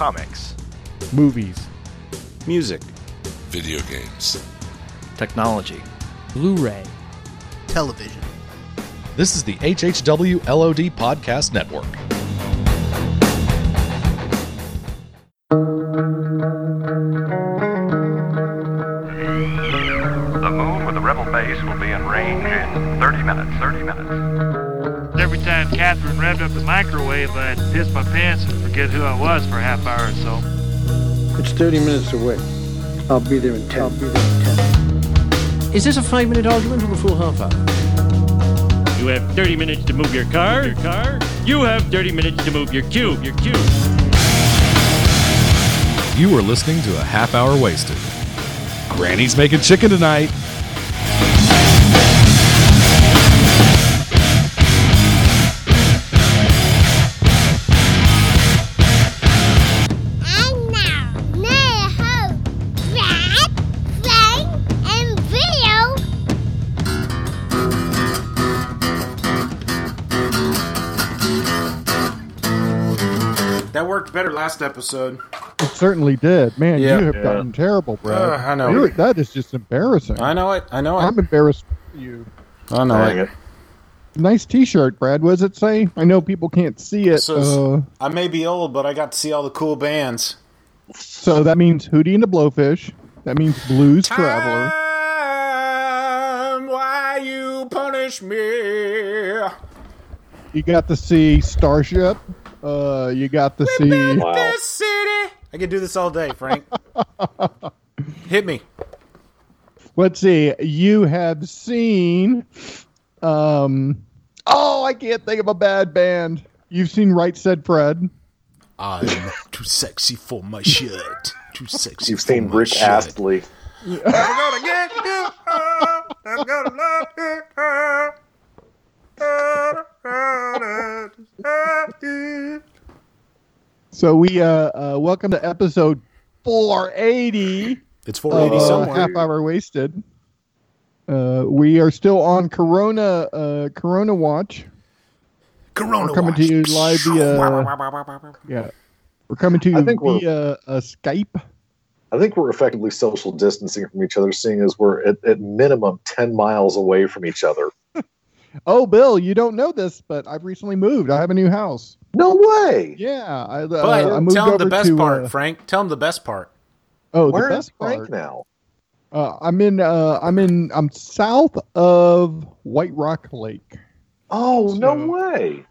Comics. Movies. Music. Video games. Technology. Blu-ray. Television. This is the HHW LOD Podcast Network. The moon with the rebel base will be in range in 30 minutes. 30 minutes. Every time Catherine revved up the microwave, I'd piss my pants and forget who I was for a half hour or so. It's 30 minutes away. I'll be there in 10. I'll be there in 10. Is this a five-minute argument or a full half hour? You have 30 minutes to move your car. Your car. You have 30 minutes to move your cube. Your cube. You are listening to a half hour wasted. Granny's making chicken tonight. Worked better last episode. It certainly did. Man, Yeah. you have Yeah. gotten terrible, Brad. Uh, I know. You're- that is just embarrassing. I know it. I know it. I'm embarrassed for you. I know Dang it. it. Nice T-shirt, Brad. What does it say? I know people can't see it. So- uh, I may be old, but I got to see all the cool bands. so that means Hootie and the Blowfish. That means Blues Traveler. Why you punish me? You got to see Starship. Uh, you got to see. Wow. This city. I can do this all day, Frank. Hit me. Let's see. You have seen. Um. Oh, I can't think of a bad band. You've seen Right Said Fred. I'm too sexy for my shirt. Too sexy. You've for seen my Rick shirt. Astley. I'm gonna get you. I'm gonna love you. So we uh, uh welcome to episode 480 It's 480 of uh, somewhere. Half Hour Wasted. Uh, we are still on Corona uh, Corona Watch. Corona We're coming to you live via yeah. We're coming to I you think we're- via uh, Skype. I think we're effectively social distancing from each other, seeing as we're at, at minimum 10 miles away from each other. Oh, Bill, you don't know this, but I've recently moved. I have a new house. No way. Yeah, I, uh, But I moved tell him the best to, part, uh, Frank. Tell him the best part. oh, Where the is best Frank part. now? Uh, I'm in. Uh, I'm in. I'm south of White Rock Lake. Oh, no way.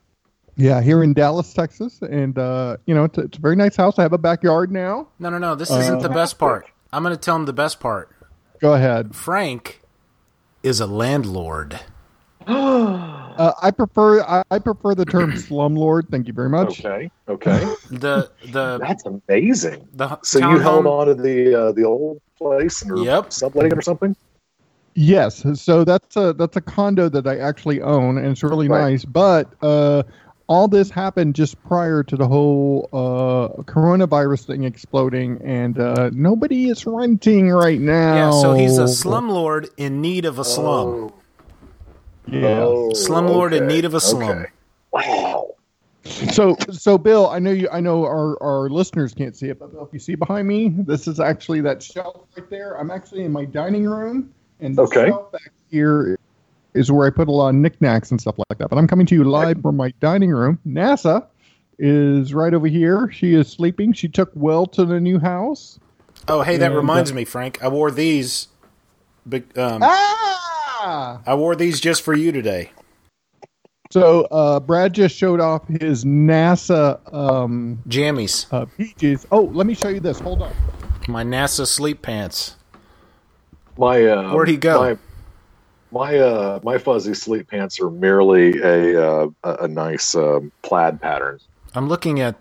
Yeah, here in Dallas, Texas, and uh, you know, it's, it's a very nice house. I have a backyard now. No, no, no. This isn't the best part. I'm going to tell him the best part. Go ahead. Frank is a landlord. Uh, I prefer. I, I prefer the term slumlord. Thank you very much. Okay. Okay. The the That's amazing. the So you held on to the uh, the old place and are Yep. subletting it or something? Yes, so that's a that's a condo that I actually own, and it's really Right. nice. But uh, all this happened just prior to the whole uh, coronavirus thing exploding, and uh, nobody is renting right now. Yeah, so he's a slumlord in need of a slum. Oh, Yeah. oh, Slumlord in need of a slum. okay. Wow. So, so Bill, I know you. I know our our listeners can't see it, but Bill, if you see behind me, this is actually that shelf right there. I'm actually in my dining room, and the Okay. shelf back here is where I put a lot of knickknacks and stuff like that. But I'm coming to you live from my dining room. NASA is right over here. She is sleeping. She took Will to the new house. Oh, hey, that And, reminds uh, me, Frank. I wore these. Big, um, Ah! I wore these just for you today. So uh, Brad just showed off his NASA um, Jammies, uh, PJs. Oh, let me show you this. Hold on. my NASA sleep pants. My uh, Where'd he go? My, my uh, my fuzzy sleep pants are merely a uh, a, a nice um, plaid pattern. I'm looking at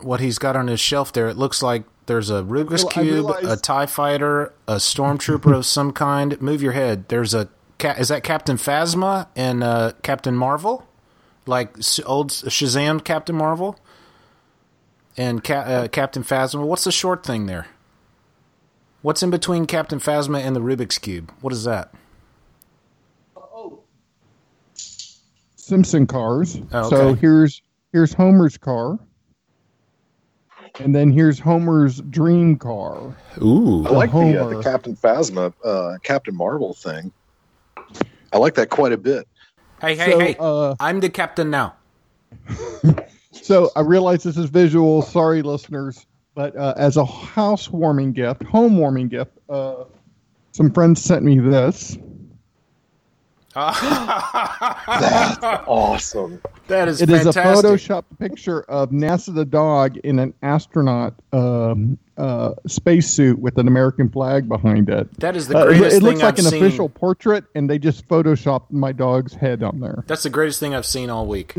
what he's got on his shelf there. It looks like there's a Rubik's Well, cube, realized- a Tie Fighter, a Stormtrooper of some kind. Move your head. There's a ca- is that Captain Phasma and uh, Captain Marvel, like old Shazam Captain Marvel, and Ca- uh, Captain Phasma. What's the short thing there? What's in between Captain Phasma and the Rubik's cube? What is that? Oh, Simpson cars. Oh, So here's here's Homer's car. And then here's Homer's dream car. Ooh. I like the, uh, the Captain Phasma, uh, Captain Marvel thing. I like that quite a bit. Hey, hey, So, hey! uh, I'm the captain now. So I realize this is visual. Sorry, listeners. But uh, as a housewarming gift, home warming gift, uh, some friends sent me this. That's awesome. That is It is fantastic. a Photoshop picture of NASA the dog in an astronaut um, uh, spacesuit with an American flag behind it. That is the Uh, it, greatest it looks like I've an seen. official portrait, and they just photoshopped my dog's head on there. That's the greatest thing I've seen all week.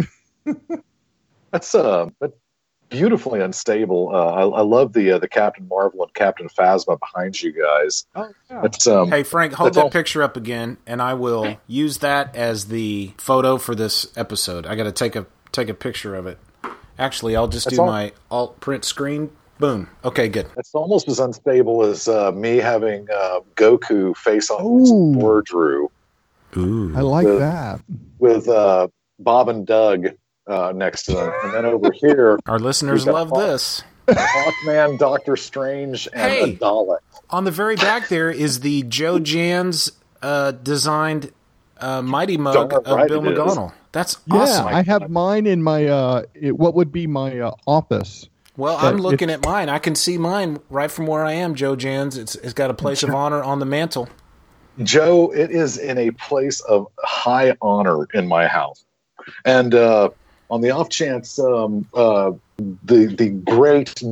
That's uh, that's beautifully unstable. Uh, I, I love the uh, the Captain Marvel and Captain Phasma behind you guys. Oh, yeah. Um, Hey, Frank, hold that all. picture up again, and I will use that as the photo for this episode. I got to take a take a picture of it. Actually, I'll just That's do all. my alt print screen. Boom. Okay, good. it's almost as unstable as uh, me having uh, Goku face on Ooh. War Drew Ooh. I like With- that. with uh, Bob and Doug uh, next to them, and then over here, Our listeners love Hawk. this. Hawkman, Doctor Strange, and Hey. a Dalek. On the very back there is the Joe Jans uh, designed uh, Mighty Mug Darn of right Bill it is. McGonnell. That's Yeah. I have mine in my uh, it, what would be my uh, office. Well, But I'm looking it's- at mine. I can see mine right from where I am, Joe Jans. It's, it's got a place of honor on the mantle. Joe, it is in a place of high honor in my house. And uh, on the off chance um, uh, the the great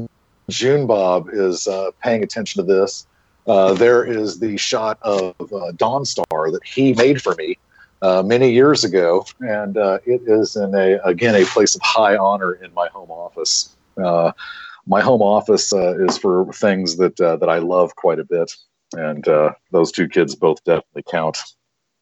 June Bob is uh, paying attention to this, uh, there is the shot of uh, Dawn Star that he made for me uh, many years ago, and uh, it is in a again a place of high honor in my home office. My home office is for things that that I love quite a bit, and those two kids both definitely count.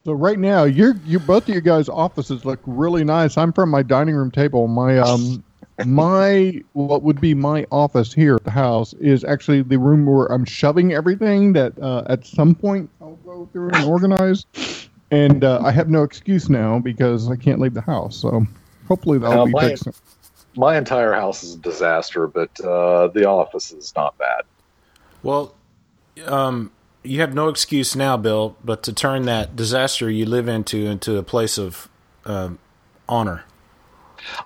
So right now, you're you both of you guys' offices look really nice. I'm from my dining room table. My um my what would be my office here at the house is actually the room where I'm shoving everything that uh, at some point I'll go through and organize. And uh, I have no excuse now because I can't leave the house. So hopefully that'll Uh, be my- fixed. My entire house is a disaster, but uh, the office is not bad. Well, um, you have no excuse now, Bill, but to turn that disaster you live into into a place of um honor.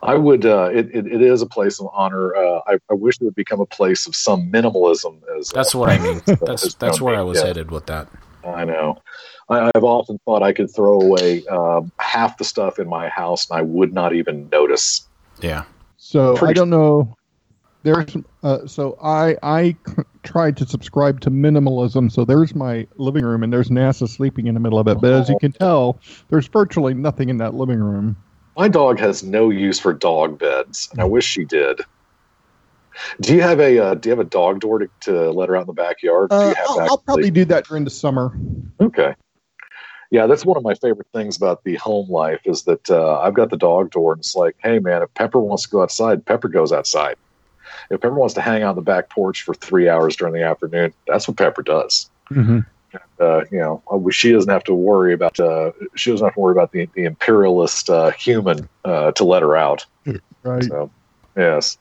I would. Uh, it, it, it is a place of honor. Uh, I, I wish it would become a place of some minimalism. As That's uh, what I mean. That's that's where. I was Yeah, headed with that. I know. I, I've often thought I could throw away um, half the stuff in my house, and I would not even notice. Yeah. So I don't know. There's uh, so I tried to subscribe to minimalism. So there's my living room, and there's NASA sleeping in the middle of it. But as you can tell, there's virtually nothing in that living room. My dog has no use for dog beds, and I wish she did. Do you have a uh, Do you have a dog door to, to let her out in the backyard? do Uh, you have I'll, I'll probably do that during the summer. Okay. Yeah, that's one of my favorite things about the home life is that uh, I've got the dog door, and it's like, hey, man, if Pepper wants to go outside, Pepper goes outside. If Pepper wants to hang out on the back porch for three hours during the afternoon, that's what Pepper does. Mm-hmm. Uh, you know, uh, she doesn't have to worry about uh, she doesn't have to worry about the, the imperialist uh, human uh, to let her out. Right. So, yes,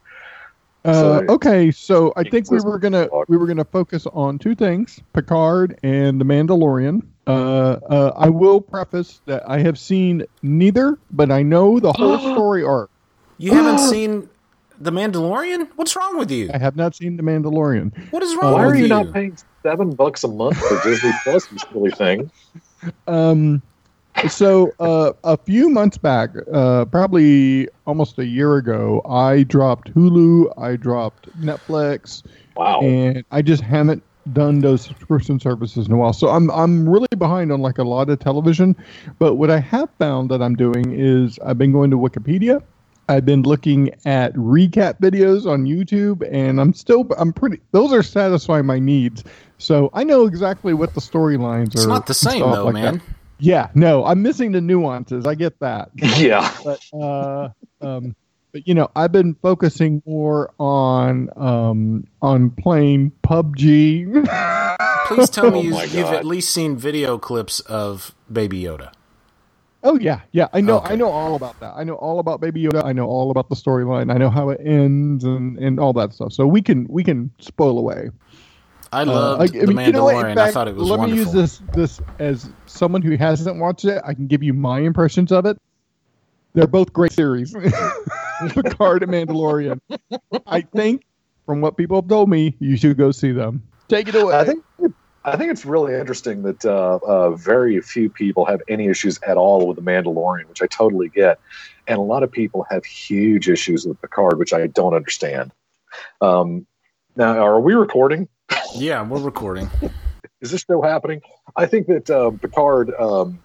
Uh, So- okay, so I think we were gonna dog. we were gonna focus on two things: Picard and the Mandalorian. Uh, uh, I will preface that I have seen neither, but I know the whole story arc. You haven't seen The Mandalorian? What's wrong with you? I have not seen the Mandalorian. What is wrong Uh, why with are you you? not paying seven bucks a month for Disney Plus? You silly thing. Um, so uh, a few months back, uh, probably almost a year ago, I dropped Hulu, I dropped Netflix, Wow. and I just haven't done those subscription services in a while. So I'm I'm really behind on like a lot of television. But what I have found that I'm doing is I've been going to Wikipedia. I've been looking at recap videos on YouTube, and I'm still I'm pretty. Those are satisfying my needs. So I know exactly what the storylines are. It's not the same though, like man. that. Yeah, no, I'm missing the nuances. I get that yeah. but uh, um, but you know, I've been focusing more on um, on playing PUBG. Please tell me Oh you, my you've at least seen video clips of Baby Yoda. Oh yeah, yeah. I know. Okay. I know all about that. I know all about Baby Yoda. I know all about the storyline. I know how it ends and and all that stuff. So we can we can spoil away. I Uh, loved I- I the mean, Mandalorian. you know what, in I thought it was let wonderful. Let me use this this as someone who hasn't watched it. I can give you my impressions of it. They're both great series, Picard and Mandalorian. I think, from what people have told me, you should go see them. Take it away. I think I think it's really interesting that uh, uh, very few people have any issues at all with the Mandalorian, which I totally get, and a lot of people have huge issues with Picard, which I don't understand. Um, now, are we recording? yeah, we're recording. Is this still happening? I think that uh, Picard. Um,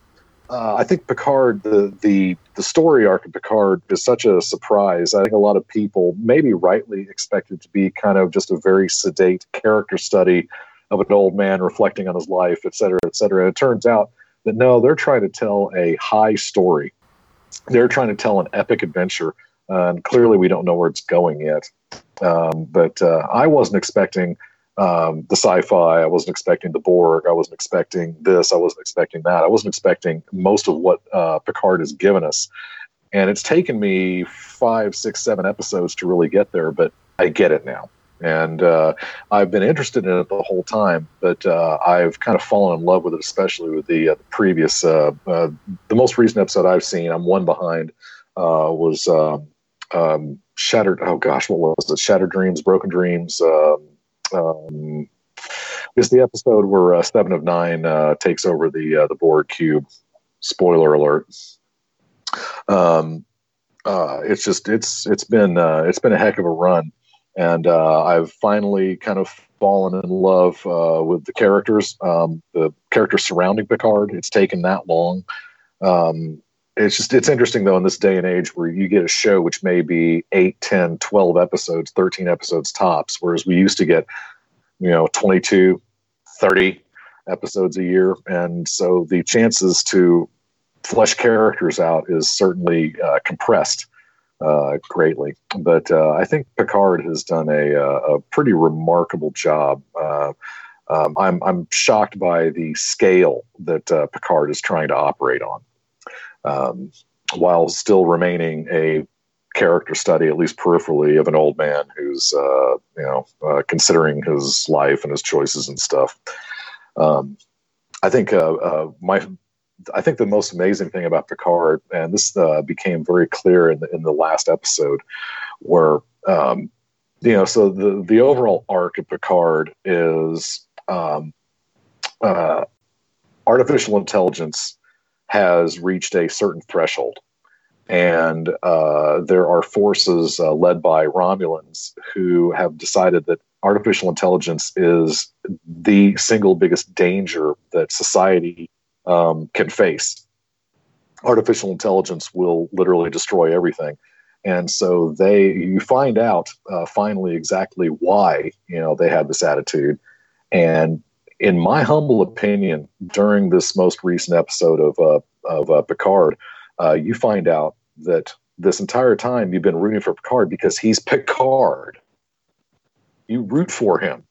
uh, I think Picard, the the the story arc of Picard is such a surprise. I think a lot of people maybe rightly expected to be kind of just a very sedate character study of an old man reflecting on his life, et cetera, et cetera. It turns out that no, they're trying to tell a high story. They're trying to tell an epic adventure, uh, and clearly we don't know where it's going yet. Um, but uh, I wasn't expecting um, the sci-fi. I wasn't expecting the Borg. I wasn't expecting this. I wasn't expecting that. I wasn't expecting most of what uh, Picard has given us. And it's taken me five, six, seven episodes to really get there, but I get it now. And uh, I've been interested in it the whole time, but uh, I've kind of fallen in love with it, especially with the, uh, the previous, uh, uh, the most recent episode I've seen. I'm one behind. Uh, was um, um, Shattered. Oh gosh, what was it? Shattered Dreams, Broken Dreams. Um, um, is the episode where Seven of Nine takes over the the Borg cube. Spoiler alert. Um, it's just it's it's been it's been a heck of a run, and uh, I've finally kind of fallen in love uh, with the characters, um, the characters surrounding Picard. It's taken that long. Um, it's just it's interesting though in this day and age where you get a show which may be 8 10 12 episodes 13 episodes tops whereas we used to get you know 22 30 episodes a year and so the chances to flesh characters out is certainly uh, compressed uh, greatly but uh, i think picard has done a, a pretty remarkable job uh, um, I'm, I'm shocked by the scale that uh, picard is trying to operate on um, while still remaining a character study, at least peripherally, of an old man who's uh, you know uh, considering his life and his choices and stuff. Um, I think uh, uh, my I think the most amazing thing about Picard, and this uh, became very clear in the, in the last episode, where um, you know, so the the overall arc of Picard is um, uh, artificial intelligence has reached a certain threshold. And uh, there are forces uh, led by Romulans who have decided that artificial intelligence is the single biggest danger that society um, can face. Artificial intelligence will literally destroy everything. And so they, you find out uh, finally exactly why you know they have this attitude, and in my humble opinion, during this most recent episode of uh, of uh, Picard, uh, you find out that this entire time you've been rooting for Picard because he's Picard. You root for him,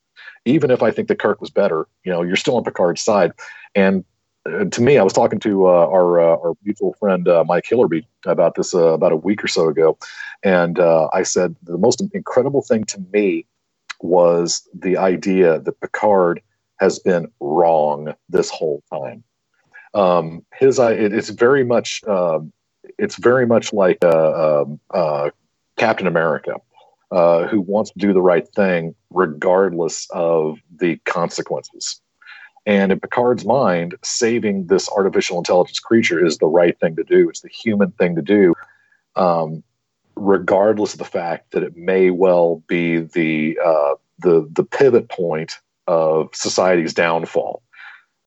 even if I think that Kirk was better. You know, you're still on Picard's side. And to me, I was talking to uh, our uh, our mutual friend uh, Mike Hillerby about this uh, about a week or so ago, and uh, I said the most incredible thing to me was the idea that Picard has been wrong this whole time. Um, his it, it's very much um, it's very much like uh, um, uh, Captain America, uh, who wants to do the right thing regardless of the consequences. And in Picard's mind, saving this artificial intelligence creature is the right thing to do. It's the human thing to do, um, regardless of the fact that it may well be the uh, the the pivot point of society's downfall.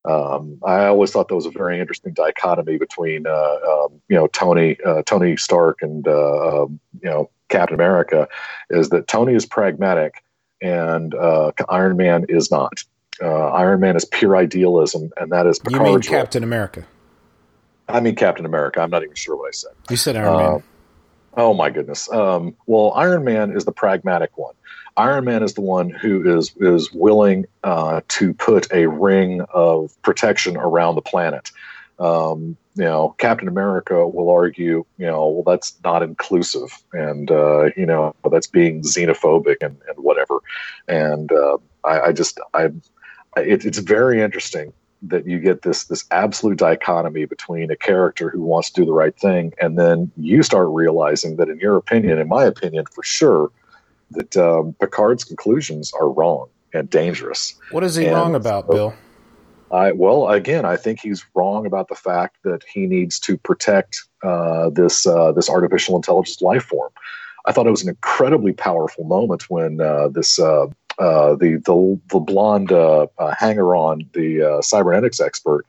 Um, I always thought that was a very interesting dichotomy between uh, um, you know Tony uh, Tony Stark and uh, um, you know Captain America, is that Tony is pragmatic and uh, Iron Man is not. Uh, Iron Man is pure idealism, and that is You mean Picard's role. Captain America? I mean Captain America. I'm not even sure what I said. You said Iron Uh, Man. Oh my goodness. Um, well, Iron Man is the pragmatic one. Iron Man is the one who is is willing uh, to put a ring of protection around the planet. Um, you know, Captain America will argue, you know, well, that's not inclusive, and uh, you know, that's being xenophobic and, and whatever. And uh, I, I just, I, it, it's very interesting that you get this this absolute dichotomy between a character who wants to do the right thing, and then you start realizing that, in your opinion, in my opinion, for sure, that um, Picard's conclusions are wrong and dangerous. What is he And wrong about, so- Bill? I well, again, I think he's wrong about the fact that he needs to protect uh, this uh, this artificial intelligence life form. I thought it was an incredibly powerful moment when uh, this uh, the the the blonde uh, uh, hanger on the uh, cybernetics expert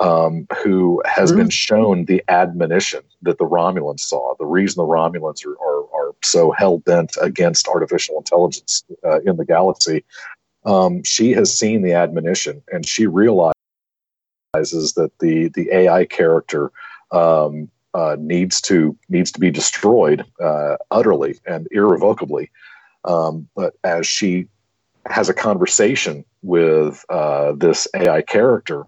um, who has been shown the admonition that the Romulans saw. The reason the Romulans are are, are so hell bent against artificial intelligence uh, in the galaxy um, she has seen the admonition and she realizes that the the AI character um, uh, needs to needs to be destroyed uh, utterly and irrevocably. Um, but as she has a conversation with uh, this AI character,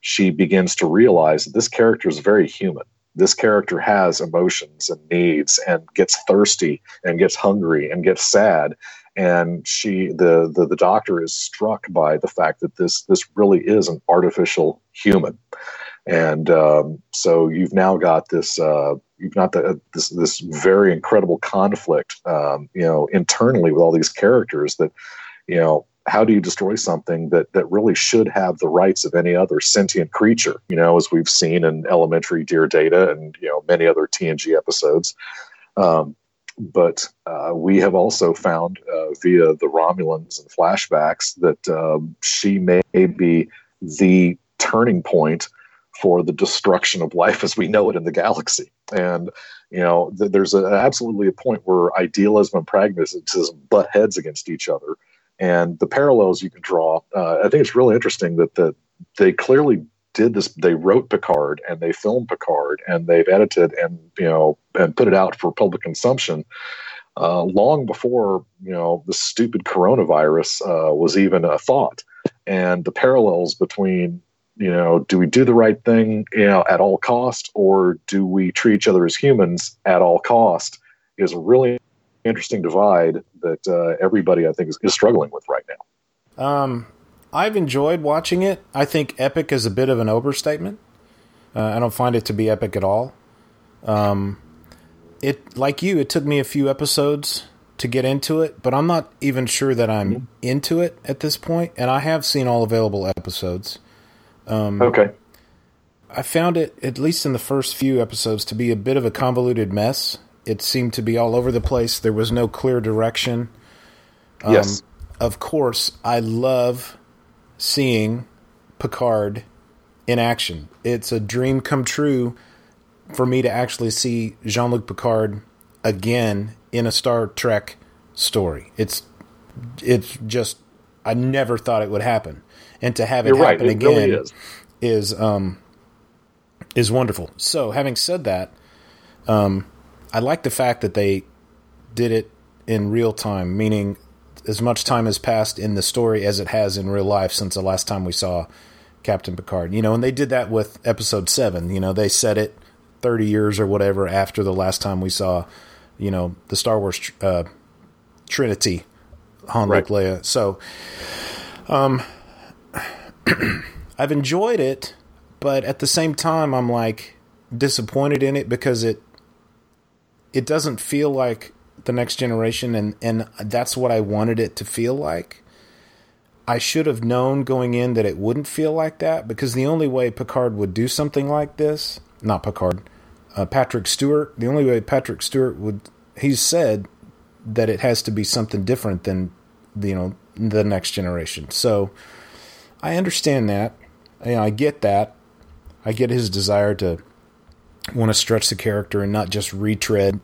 she begins to realize that this character is very human. This character has emotions and needs and gets thirsty and gets hungry and gets sad and she the, the the doctor is struck by the fact that this this really is an artificial human and um, so you've now got this uh, you've got the, this this very incredible conflict um, you know internally with all these characters that you know how do you destroy something that that really should have the rights of any other sentient creature you know as we've seen in elementary dear data and you know many other tng episodes um, but uh, we have also found uh, via the Romulans and flashbacks that um, she may be the turning point for the destruction of life as we know it in the galaxy. And you know, th- there's a, absolutely a point where idealism and pragmatism butt heads against each other. And the parallels you can draw, uh, I think it's really interesting that that they clearly did this they wrote picard and they filmed picard and they've edited and you know and put it out for public consumption uh, long before you know the stupid coronavirus uh, was even a thought. And the parallels between you know do we do the right thing you know at all cost or do we treat each other as humans at all cost is really interesting divide that uh, everybody i think is, is struggling with right now Um, I've enjoyed watching it. I think epic is a bit of an overstatement. Uh, I don't find it to be epic at all. Um, it like you, it took me a few episodes to get into it, but I'm not even sure that I'm into it at this point. And I have seen all available episodes. Um, okay I found it, at least in the first few episodes, to be a bit of a convoluted mess. It seemed to be all over the place. There was no clear direction. Um, Yes. Of course, I love seeing Picard in action. It's a dream come true for me to actually see Jean Luc Picard again in a Star Trek story. It's it's just I never thought it would happen, and to have it You're right, happen it again really is. is um is wonderful. So, having said that, um, I like the fact that they did it in real time, meaning as much time has passed in the story as it has in real life since the last time we saw Captain Picard. You know, and they did that with Episode Seven. You know, they set it thirty years or whatever after the last time we saw, you know, the Star Wars uh, Trinity, Han, Luke, Leia. So, um, I've enjoyed it, but at the same time, I'm like disappointed in it because it it doesn't feel like the next generation, and and that's what I wanted it to feel like. I should have known going in that it wouldn't feel like that because the only way Picard would do something like this, not Picard, uh, Patrick Stewart, the only way Patrick Stewart would, he's said that it has to be something different than, you know, the next generation. So I understand that. You know, I get that. I get his desire to want to stretch the character and not just retread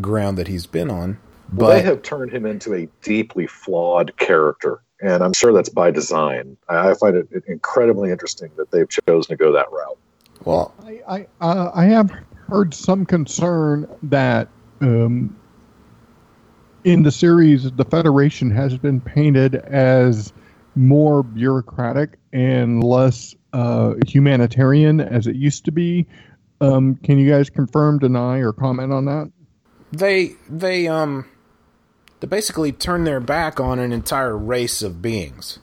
ground that he's been on. Well, But they have turned him into a deeply flawed character, and I'm sure that's by design. I I find it incredibly interesting that they've chosen to go that route. well, I I, uh, I have heard some concern that um, in the series the Federation has been painted as more bureaucratic and less uh, humanitarian as it used to be. Um, can you guys confirm, deny, or comment on that? They they um they basically turn their back on an entire race of beings.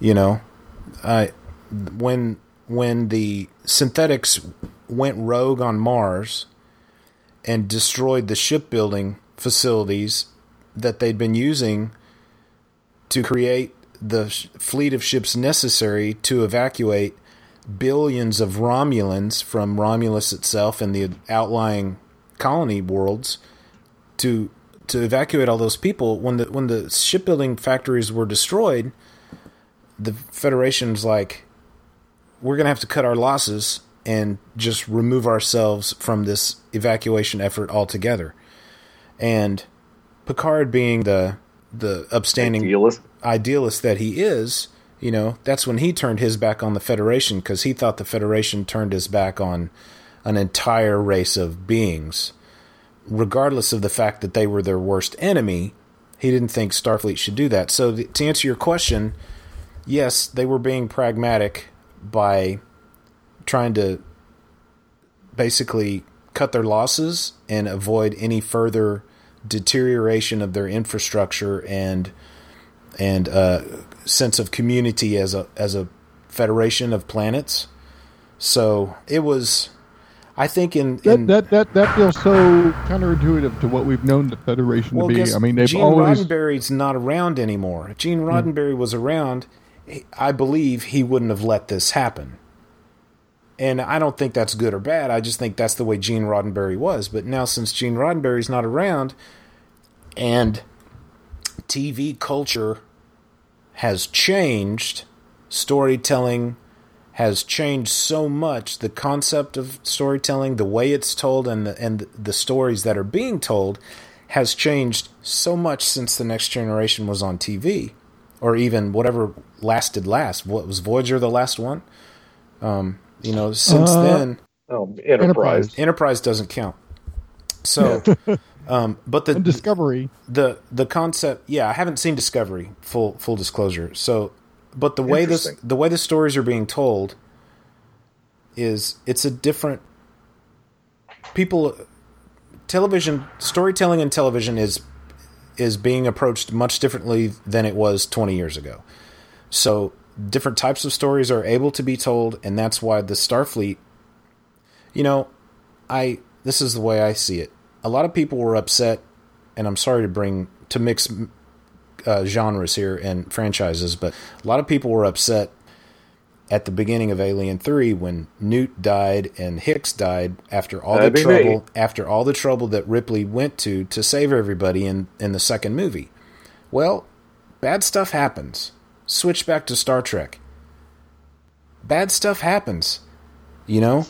You know, I when when the synthetics went rogue on Mars and destroyed the shipbuilding facilities that they'd been using to create the fleet of ships necessary to evacuate billions of Romulans from Romulus itself and the outlying colony worlds to to evacuate all those people when the when the shipbuilding factories were destroyed the federation's like we're going to have to cut our losses and just remove ourselves from this evacuation effort altogether and Picard being the the upstanding Idealist. idealist that he is, you know, that's when he turned his back on the Federation because he thought the Federation turned his back on an entire race of beings. Regardless of the fact that they were their worst enemy, he didn't think Starfleet should do that. So, th- to answer your question, yes, they were being pragmatic by trying to basically cut their losses and avoid any further deterioration of their infrastructure and and uh, sense of community as a as a federation of planets. So it was, I think in, That in that that that feels so counterintuitive to what we've known the Federation well, to be. I mean, they've Gene always Roddenberry's not around anymore. If Gene hmm. Roddenberry was around, I believe he wouldn't have let this happen. And I don't think that's good or bad. I just think that's the way Gene Roddenberry was. But now, since Gene Roddenberry's not around, and TV culture has changed, storytelling has changed so much. The concept of storytelling, the way it's told, and the, and the stories that are being told has changed so much since the Next Generation was on TV, or even whatever lasted last. What was Voyager the last one? Um, you know, since Uh, then, Oh, Enterprise. Enterprise. Enterprise doesn't count. So, um, but the and Discovery. the the concept yeah i haven't seen discovery full full disclosure. So but the way this the way the stories are being told is it's a different people television storytelling in television is is being approached much differently than it was 20 years ago. So different types of stories are able to be told and that's why the starfleet you know i this is the way i see it a lot of people were upset and i'm sorry to bring to mix uh, genres here and franchises but a lot of people were upset at the beginning of Alien 3 when Newt died and Hicks died after all That'd the be me. trouble after all the trouble that Ripley went to to save everybody in in the second movie. Well, bad stuff happens. Switch back to Star Trek. Bad stuff happens. You know,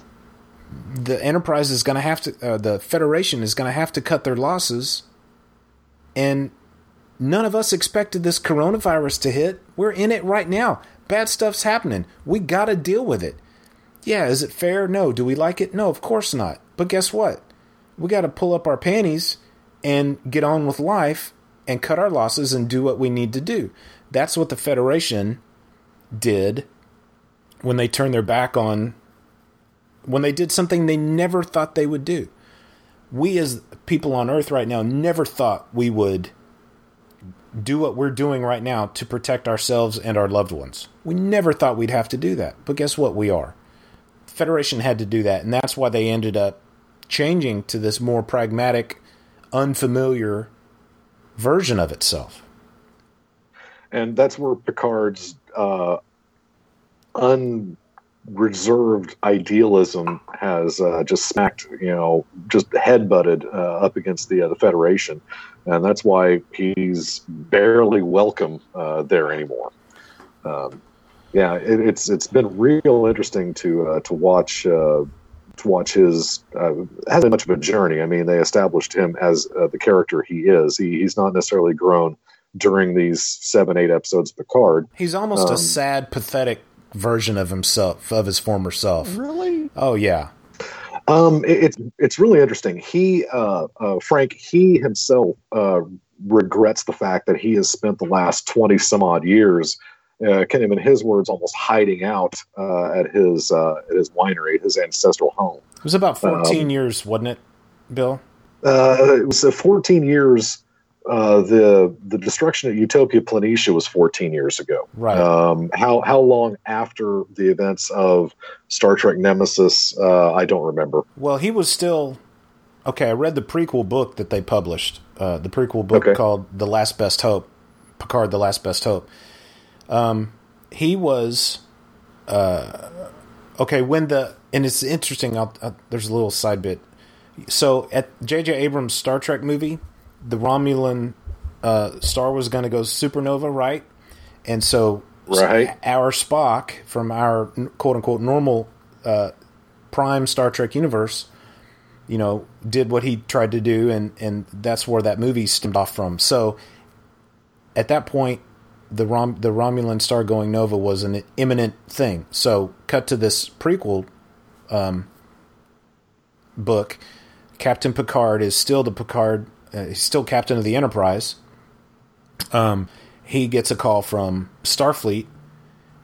the Enterprise is going to have to uh, the Federation is going to have to cut their losses and none of us expected this coronavirus to hit. We're in it right now. Bad stuff's happening. We got to deal with it. Yeah, is it fair? No. Do we like it? No, of course not. But guess what? We got to pull up our panties and get on with life and cut our losses and do what we need to do. That's what the Federation did when they turned their back on when they did something they never thought they would do. We as people on earth right now never thought we would do what we're doing right now to protect ourselves and our loved ones. We never thought we'd have to do that. But guess what? We are. Federation had to do that, and that's why they ended up changing to this more pragmatic, unfamiliar version of itself. and that's where Picard's uh, unreserved idealism has uh, just smacked, you know, just headbutted uh, up against the uh, the Federation, and that's why he's barely welcome uh, there anymore. Um, yeah, it, it's it's been real interesting to uh, to watch. Uh, to watch his uh, hasn't been much of a journey. I mean, they established him as uh, the character he is. He, he's not necessarily grown during these seven, eight episodes of Picard. He's almost Um, a sad, pathetic version of himself, of his former self. Really? Oh, yeah. Um, it, it's it's really interesting. He, uh, uh, Frank, he himself uh, regrets the fact that he has spent the last twenty some odd years uh, kind of in his words, almost hiding out uh, at his uh, at his winery, his ancestral home. It was about 14 Um, years, wasn't it, Bill? Uh, it was uh, 14 years. Uh, the the destruction at Utopia Planitia was 14 years ago. Right. Um, how how long after the events of Star Trek Nemesis? Uh, I don't remember. Well, he was still okay. I read the prequel book that they published. Uh, the prequel book Okay. called "The Last Best Hope," Picard: The Last Best Hope. Um, he was uh, okay when the and it's interesting. I'll, i there's a little side bit. So at J.J. Abrams' Star Trek movie, the Romulan uh, star was going to go supernova, right? And so, Right. our Spock from our quote unquote normal uh, prime Star Trek universe, you know, did what he tried to do, and and that's where that movie stemmed off from. So, at that point, the Rom the Romulan star going nova was an imminent thing. So, cut to this prequel um, book. Captain Picard is still the Picard. Uh, he's still captain of the Enterprise. Um, he gets a call from Starfleet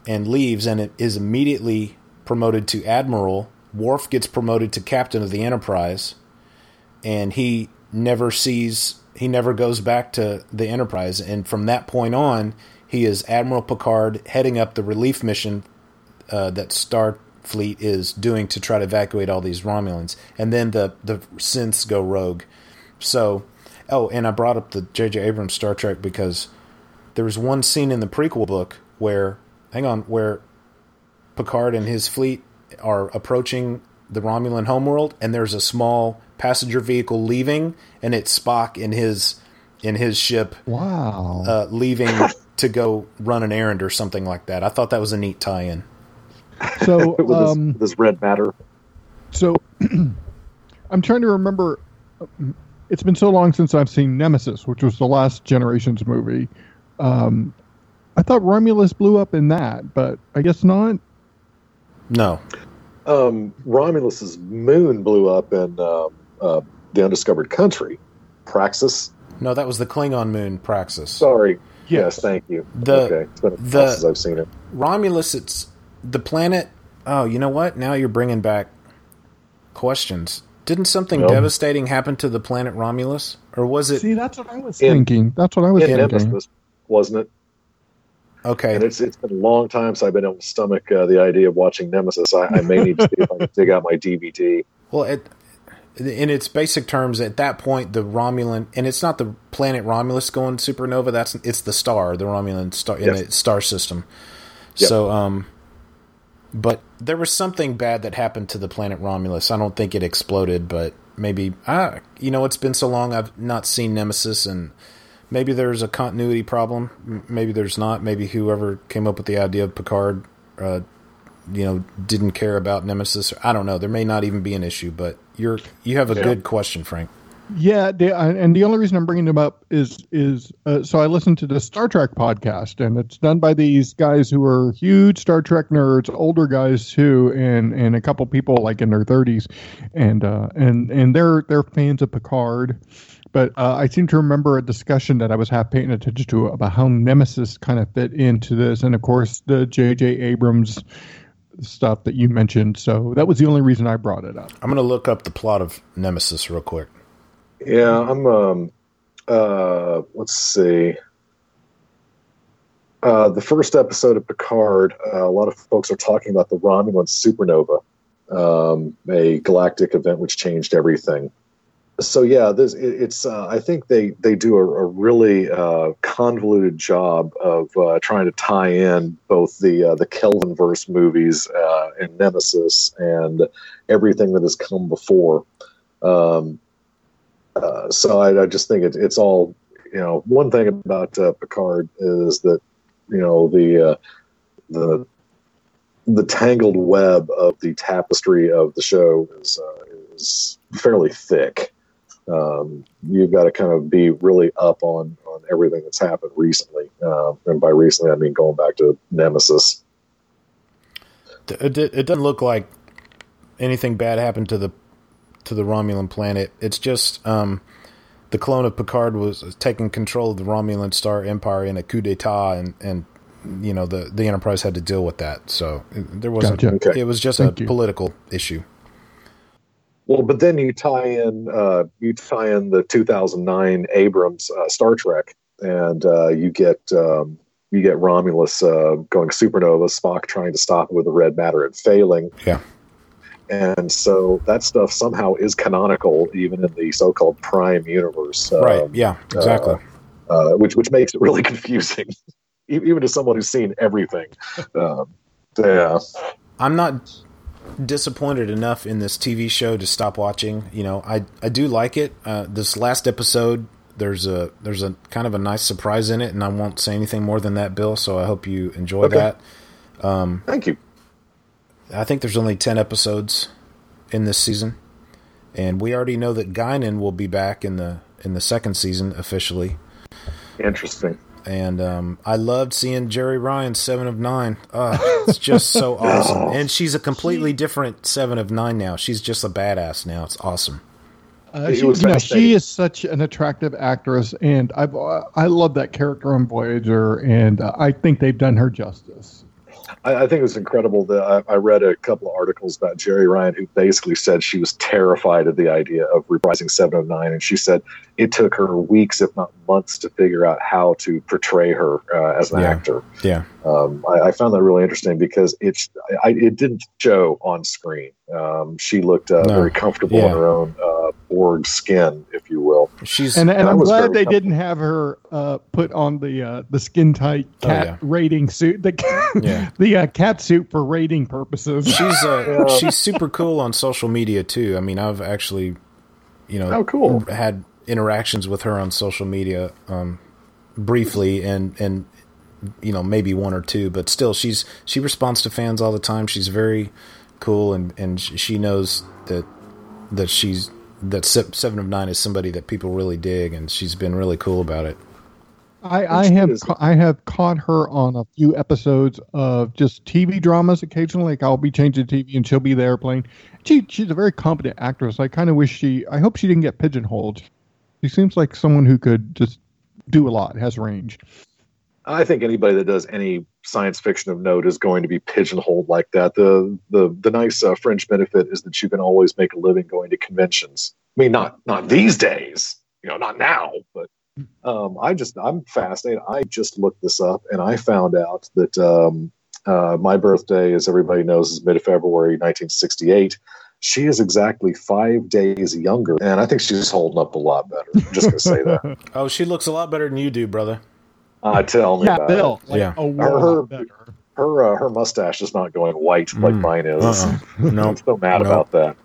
and leaves, and it is immediately promoted to admiral. Worf gets promoted to captain of the Enterprise, and he never sees. He never goes back to the Enterprise, and from that point on, he is Admiral Picard heading up the relief mission uh, that Starfleet is doing to try to evacuate all these Romulans, and then the the synths go rogue. So, oh, and I brought up the J.J. Abrams Star Trek because there was one scene in the prequel book where, hang on, where Picard and his fleet are approaching the Romulan homeworld, and there's a small passenger vehicle leaving, and it's Spock in his in his ship Wow. uh, leaving to go run an errand or something like that. I thought that was a neat tie-in. so, With this, um, this red matter. so I'm trying to remember. It's been so long since I've seen Nemesis, which was the last Generations movie. Um, I thought Romulus blew up in that, but I guess not. No, Um, Romulus's moon blew up in um, uh, the undiscovered country, Praxis. no, that was the Klingon moon Praxis. Sorry. Yes. Yes, thank you. The- okay, it's been a the- since I've seen it. Romulus, it's the planet. Oh, you know what? Now you're bringing back questions. Didn't something Nope. devastating happen to the planet Romulus, or was it See, that's what I was In- thinking. That's what I was In thinking. Nemesis, wasn't it? okay? And it's it's been a long time since I've been able to stomach uh, the idea of watching Nemesis. I, I may need to see if I can dig out my DVD. Well, it, in its basic terms, at that point, the Romulan, and it's not the planet Romulus going supernova. That's it's the star, the Romulan star in Yes. the star system. Yep. So, um, but there was something bad that happened to the planet Romulus. I don't think it exploded, but maybe ah, you know, it's been so long I've not seen Nemesis, and maybe there's a continuity problem. Maybe there's not. Maybe whoever came up with the idea of Picard. Uh, you know, didn't care about Nemesis. I don't know. There may not even be an issue, but you're you have a Yeah. good question, Frank. Yeah, and the only reason I'm bringing them up is is uh, so I listened to the Star Trek podcast, and it's done by these guys who are huge Star Trek nerds, older guys too, and and a couple people like in their 30s, and uh, and and they're they're fans of Picard. But uh, I seem to remember a discussion that I was half paying attention to about how Nemesis kind of fit into this, and of course the J.J. Abrams stuff that you mentioned. So that was the only reason I brought it up. I'm to look up the plot of Nemesis real quick. Yeah, I'm. Um, uh, let's see. Uh, the first episode of Picard, uh, a lot of folks are talking about the Romulan supernova, um, a galactic event which changed everything. So yeah, this it, it's. Uh, I think they they do a, a really uh, convoluted job of uh, trying to tie in both the uh, the Kelvinverse movies uh, and Nemesis and everything that has come before. Um, uh, so I, I just think it, it's all you know. One thing about uh, Picard is that you know the uh, the the tangled web of the tapestry of the show is uh, is fairly thick. Um, you've got to kind of be really up on on everything that's happened recently, uh, and by recently I mean going back to Nemesis. It, it doesn't look like anything bad happened to the to the Romulan planet. It's just um, the clone of Picard was taking control of the Romulan Star Empire in a coup d'état, and and you know the the Enterprise had to deal with that. So it- there wasn't. Gotcha. Okay. It was just Thank a you. political issue. Well, but then you tie in uh, you tie in the 2009 Abrams uh, Star Trek, and uh, you get um, you get Romulus uh, going supernova, Spock trying to stop it with the red matter and failing. Yeah. And so that stuff somehow is canonical, even in the so-called Prime universe. right. um, Yeah. Exactly. uh, which which makes it really confusing, even to someone who's seen everything. Um, yeah, I'm not disappointed enough in this TV show to stop watching. You know, I I do like it. Uh, this last episode, there's a there's a kind of a nice surprise in it, and I won't say anything more than that, Bill. So I hope you enjoy Okay. that. Um, thank you. I think there's only ten episodes in this season, and we already know that Guinan will be back in the in the second season officially. Interesting. And um, I loved seeing Jeri Ryan seven of nine. Uh, it's just so awesome, and she's a completely different seven of nine now. She's just a badass now. It's awesome. Uh, she, was you know, she is such an attractive actress, and I've uh, I love that character on Voyager, and uh, I think they've done her justice. I, I think it was incredible that I, I read a couple of articles about Jeri Ryan, who basically said she was terrified of the idea of reprising seven of nine, and she said it took her weeks, if not months, to figure out how to portray her uh, as an Yeah. actor. Yeah, Um, I, I found that really interesting because it's I, it didn't show on screen. Um, she looked uh, No. very comfortable Yeah. in her own uh, Borg skin, if you will. she's And, and I I'm was glad they didn't have her uh, put on the uh, the skin tight Oh, cat yeah. rating suit, the Yeah. the uh, cat suit for rating purposes. she's uh, she's super cool on social media too. I mean, I've actually, you know, Oh, cool. had interactions with her on social media um, briefly, and and you know maybe one or two, but still, she's she responds to fans all the time. She's very cool, and and she knows that that she's that seven of nine is somebody that people really dig, and she's been really cool about it. I, I have ca- I have caught her on a few episodes of just TV dramas occasionally. Like I'll be changing the TV and she'll be there playing. She she's a very competent actress. I kind of wish she. I hope she didn't get pigeonholed. She seems like someone who could just do a lot, has range. I think anybody that does any science fiction of note is going to be pigeonholed like that. The the the nice uh, fringe benefit is that you can always make a living going to conventions. I mean, not not these days, you know, not now, but um, I just I'm fascinated. I just looked this up and I found out that um, uh, my birthday, as everybody knows, is mid February 1968. She is exactly five days younger, and I think she's holding up a lot better. I'm just gonna say that. Oh, she looks a lot better than you do, brother. Uh, tell me Yeah, about Bill. it. Like, Yeah. a Her- lot better. her uh, her mustache is not going white like Mm. mine is. Uh-uh. No, I'm so mad no. about that.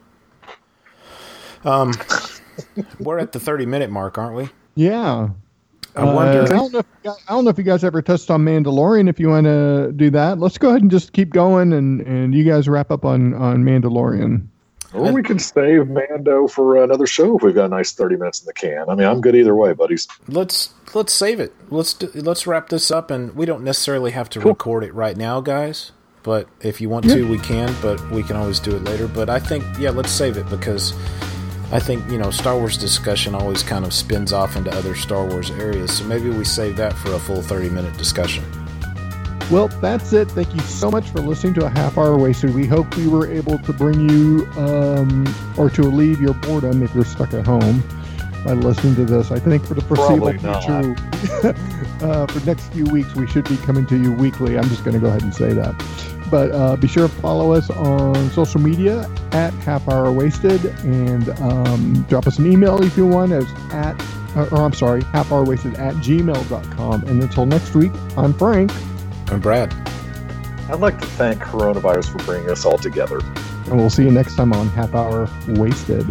Um, we're at the thirty minute mark, aren't we? Yeah. I wonder. Uh, I don't know. If, you guys- I don't know if you guys ever touched on Mandalorian. If you want to do that, let's go ahead and just keep going, and and you guys wrap up on on Mandalorian. Or we can save Mando for another show if we've got a nice thirty minutes in the can. I mean, I'm good either way, buddies. let's let's save it. Let's do, let's wrap this up, and we don't necessarily have to record it right now, guys. But if you want to, we can. But we can always do it later. But I think yeah, let's save it because I think you know Star Wars discussion always kind of spins off into other Star Wars areas. So maybe we save that for a full thirty minute discussion. Well, that's it. Thank you so much for listening to a half hour wasted. We hope we were able to bring you um, or to relieve your boredom if you're stuck at home by listening to this. I think for the foreseeable future, uh, for next few weeks, we should be coming to you weekly. I'm just going to go ahead and say that. But uh, be sure to follow us on social media at half hour wasted and um, drop us an email if you want as at or, or I'm sorry, half hour wasted at gmail.com. And until next week, I'm Frank. And Brad. I'd like to thank coronavirus for bringing us all together. And we'll see you next time on Half Hour Wasted.